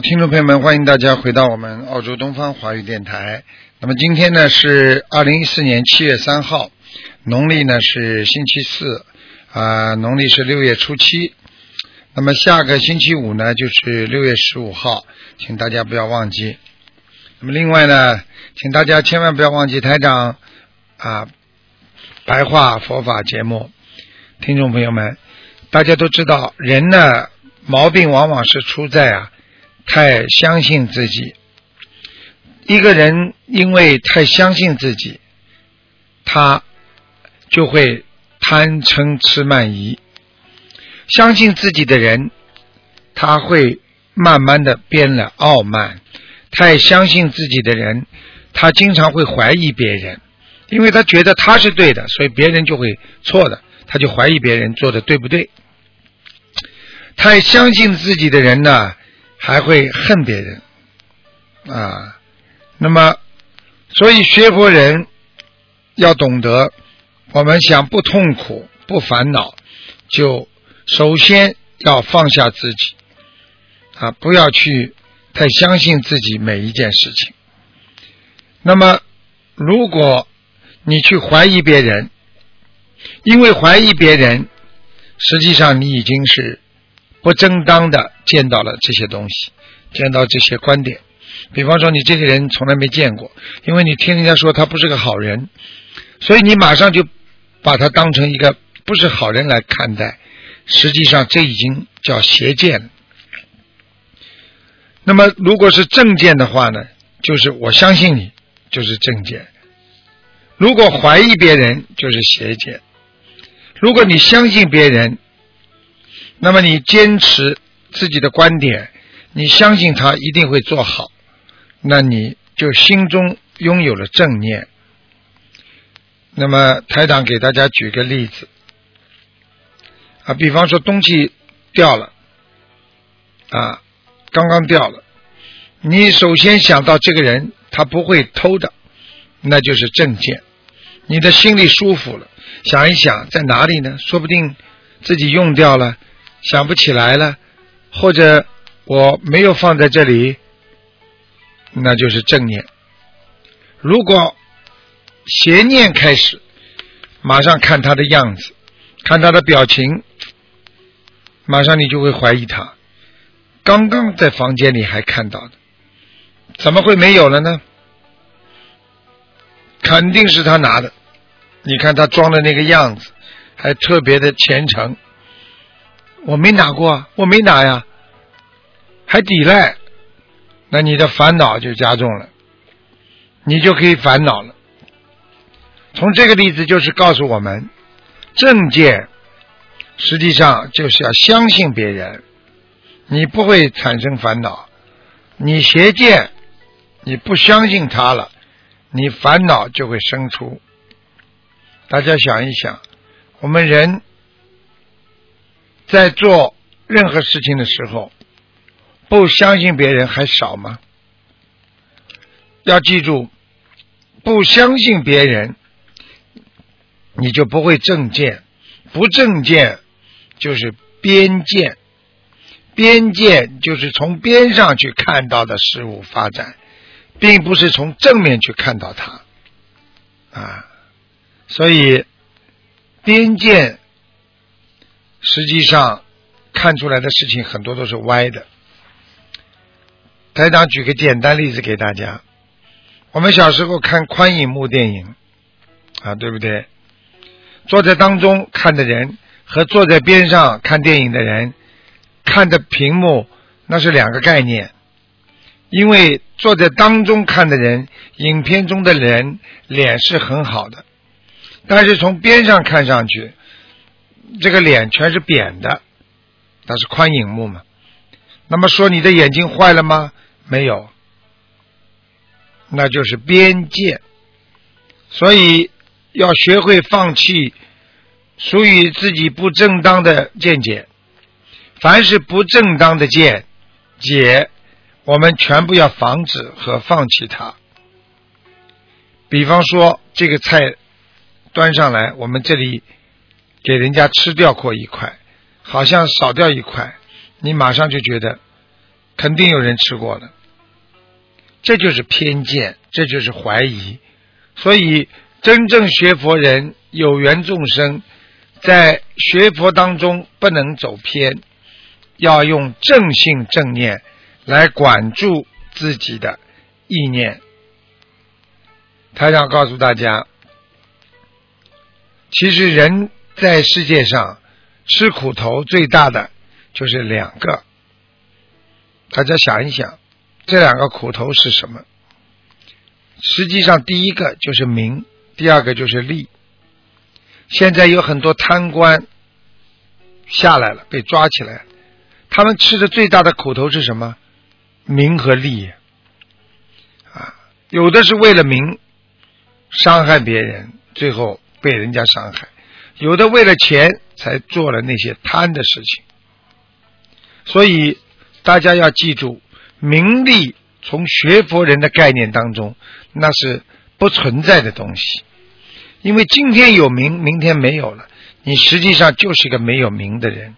听众朋友们，欢迎大家回到我们澳洲东方华语电台。那么今天呢是二零一四年七月三号，农历呢是星期四，啊、农历是六月初七。那么下个星期五呢就是六月十五号，请大家不要忘记。那么另外呢，请大家千万不要忘记台长啊白话佛法节目。听众朋友们，大家都知道，人呢毛病往往是出在啊太相信自己。一个人因为太相信自己，他就会贪嗔痴慢疑。相信自己的人，他会慢慢的变了傲慢。太相信自己的人，他经常会怀疑别人，因为他觉得他是对的，所以别人就会错的，他就怀疑别人做的对不对。太相信自己的人呢，还会恨别人啊。那么，所以学佛人要懂得，我们想不痛苦、不烦恼，就首先要放下自己啊，不要去太相信自己每一件事情。那么，如果你去怀疑别人，因为怀疑别人，实际上你已经是不正当的见到了这些东西，见到这些观点。比方说，你这个人从来没见过，因为你听人家说他不是个好人，所以你马上就把他当成一个不是好人来看待。实际上，这已经叫邪见。那么，如果是正见的话呢，就是我相信你，就是正见；如果怀疑别人，就是邪见；如果你相信别人，那么你坚持自己的观点，你相信他一定会做好，那你就心中拥有了正念。那么台长给大家举个例子啊，比方说东西掉了啊，刚刚掉了，你首先想到这个人他不会偷的，那就是正见，你的心里舒服了。想一想在哪里呢？说不定自己用掉了，想不起来了，或者我没有放在这里，那就是正念。如果邪念开始，马上看他的样子，看他的表情，马上你就会怀疑他。刚刚在房间里还看到的，怎么会没有了呢？肯定是他拿的。你看他装的那个样子，还特别的虔诚。我没拿过，我没拿呀，还抵赖，那你的烦恼就加重了，你就可以烦恼了。从这个例子就是告诉我们，正见实际上就是要相信别人，你不会产生烦恼；你邪见，你不相信他了，你烦恼就会生出。大家想一想，我们人在做任何事情的时候，不相信别人还少吗？要记住，不相信别人，你就不会正见；不正见就是边见，边见就是从边上去看到的事物发展，并不是从正面去看到它啊。所以，边见实际上看出来的事情很多都是歪的。台长举个简单例子给大家：我们小时候看宽银幕电影啊，对不对？坐在当中看的人和坐在边上看电影的人看的屏幕那是两个概念，因为坐在当中看的人，影片中的人脸是很好的。但是从边上看上去，这个脸全是扁的，它是宽影目嘛。那么说你的眼睛坏了吗？没有，那就是边界。所以要学会放弃属于自己不正当的见解。凡是不正当的见解，我们全部要防止和放弃它。比方说，这个菜端上来，我们这里给人家吃掉过一块，好像少掉一块，你马上就觉得肯定有人吃过了。这就是偏见，这就是怀疑。所以，真正学佛人、有缘众生，在学佛当中不能走偏。要用正性正念来管住自己的意念。他想告诉大家，其实人在世界上吃苦头最大的就是两个。大家想一想，这两个苦头是什么？实际上，第一个就是名，第二个就是利。现在有很多贪官下来了，被抓起来。他们吃的最大的苦头是什么？名和利啊！有的是为了名伤害别人，最后被人家伤害；有的为了钱才做了那些贪的事情。所以大家要记住，名利从学佛人的概念当中，那是不存在的东西。因为今天有名，明天没有了，你实际上就是个没有名的人。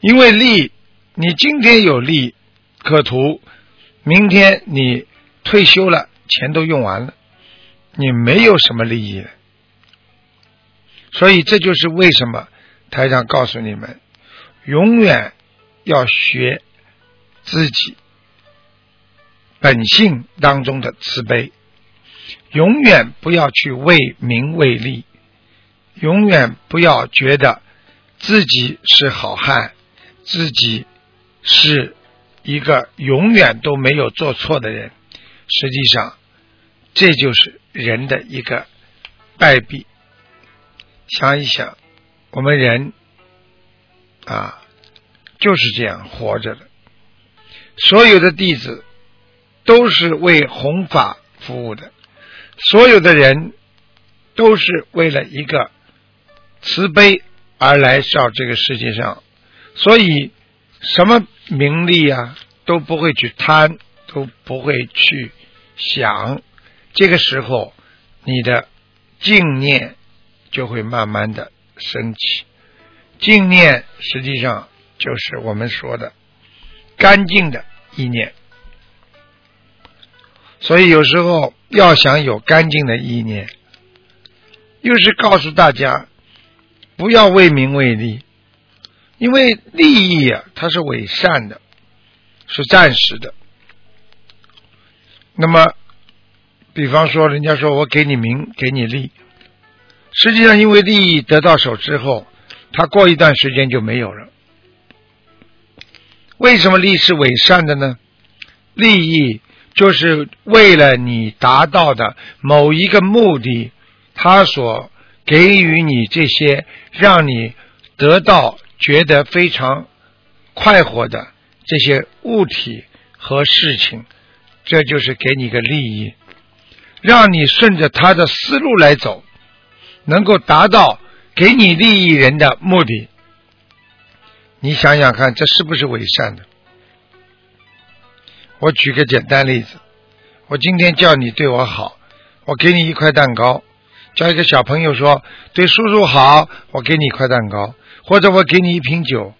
因为利，你今天有利可图，明天你退休了，钱都用完了，你没有什么利益了。所以这就是为什么台长告诉你们，永远要学自己本性当中的慈悲，永远不要去为名为利，永远不要觉得自己是好汉。自己是一个永远都没有做错的人，实际上这就是人的一个败笔。想一想，我们人啊就是这样活着的。所有的弟子都是为弘法服务的，所有的人都是为了一个慈悲而来到这个世界上。所以，什么名利啊都不会去贪，都不会去想。这个时候，你的净念就会慢慢的升起。净念实际上就是我们说的干净的意念。所以有时候要想有干净的意念，又是告诉大家不要为名为利。因为利益啊，它是伪善的，是暂时的。那么，比方说，人家说我给你名，给你利，实际上因为利益得到手之后，他过一段时间就没有了。为什么利是伪善的呢？利益就是为了你达到的某一个目的，他所给予你这些，让你得到。觉得非常快活的这些物体和事情，这就是给你个利益，让你顺着他的思路来走，能够达到给你利益人的目的。你想想看，这是不是伪善的？我举个简单例子，我今天叫你对我好，我给你一块蛋糕；叫一个小朋友说对叔叔好，我给你一块蛋糕。或者我给你一瓶酒，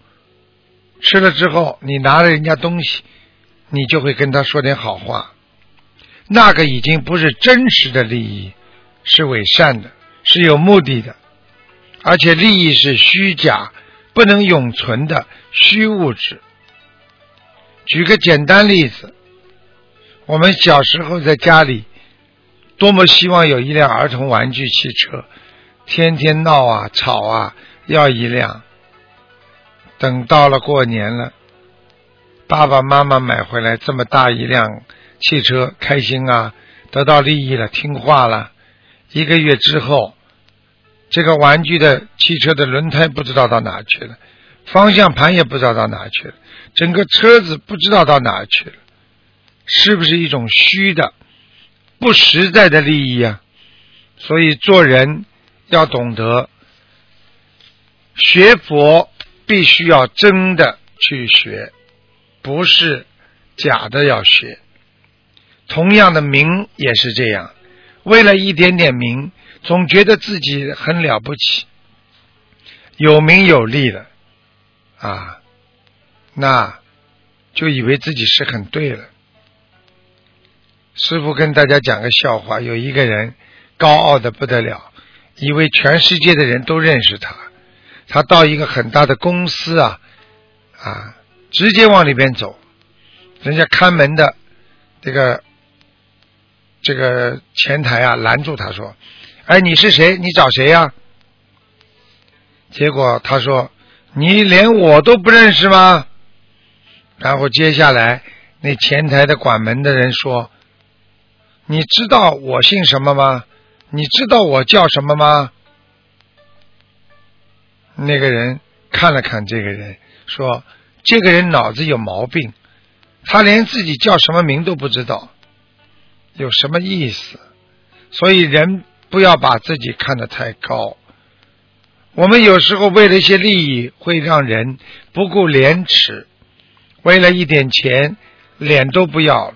吃了之后，你拿了人家东西，你就会跟他说点好话。那个已经不是真实的利益，是伪善的，是有目的的，而且利益是虚假、不能永存的虚物质。举个简单例子，我们小时候在家里，多么希望有一辆儿童玩具汽车，天天闹啊吵啊。要一辆，等到了过年了，爸爸妈妈买回来这么大一辆汽车，开心啊，得到利益了，听话了。一个月之后，这个玩具的汽车的轮胎不知道到哪去了，方向盘也不知道到哪去了，整个车子不知道到哪去了，是不是一种虚的、不实在的利益啊？所以做人要懂得学佛，必须要真的去学，不是假的要学。同样的名也是这样，为了一点点名，总觉得自己很了不起，有名有利了啊，那就以为自己是很对了。师傅跟大家讲个笑话，有一个人高傲的不得了，以为全世界的人都认识他，他到一个很大的公司啊啊，直接往里边走，人家看门的这个。这个前台啊，拦住他说：“哎，你是谁？你找谁呀？”结果他说：“你连我都不认识吗？”然后接下来那前台的管门的人说：“你知道我姓什么吗？你知道我叫什么吗？”那个人看了看这个人，说：“这个人脑子有毛病，他连自己叫什么名都不知道。”有什么意思？所以人不要把自己看得太高。我们有时候为了一些利益，会让人不顾廉耻，为了一点钱，脸都不要了。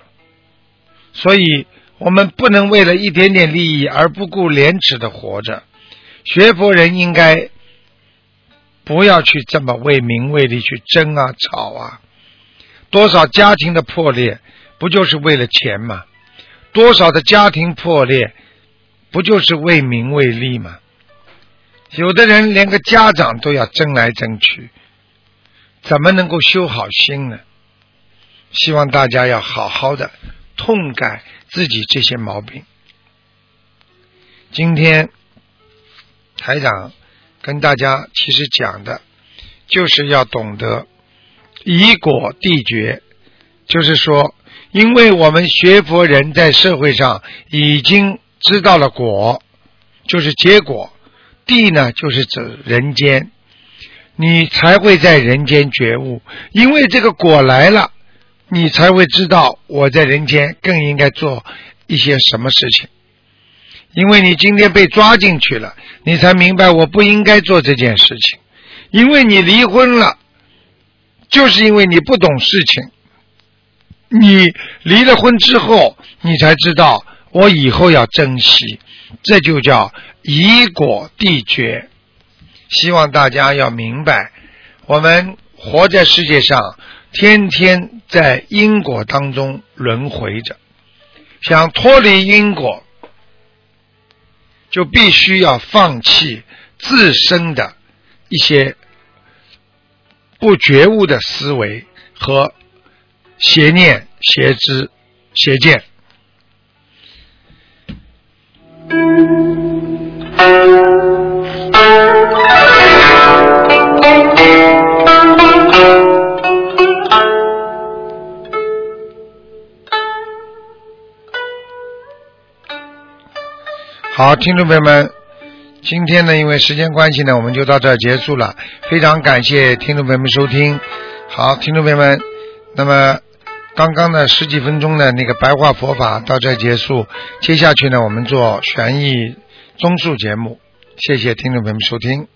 所以我们不能为了一点点利益而不顾廉耻的活着。学佛人应该不要去这么为名为利去争啊吵啊。多少家庭的破裂，不就是为了钱吗？多少的家庭破裂，不就是为名为利吗？有的人连个家长都要争来争去，怎么能够修好心呢？希望大家要好好的痛改自己这些毛病。今天台长跟大家其实讲的，就是要懂得以果地绝，就是说。因为我们学佛人在社会上已经知道了果，就是结果；地呢，就是指人间，你才会在人间觉悟。因为这个果来了，你才会知道我在人间更应该做一些什么事情。因为你今天被抓进去了，你才明白我不应该做这件事情。因为你离婚了，就是因为你不懂事情。你离了婚之后，你才知道我以后要珍惜，这就叫以果地绝。希望大家要明白，我们活在世界上，天天在因果当中轮回着。想脱离因果，就必须要放弃自身的一些不觉悟的思维和。邪念、邪知、邪见。好，听众朋友们，今天呢，因为时间关系呢，我们就到这儿结束了。非常感谢听众朋友们收听。好，听众朋友们，那么。刚刚的十几分钟的那个白话佛法到这结束，接下去呢，我们做悬疑综述节目。谢谢听众朋友们收听。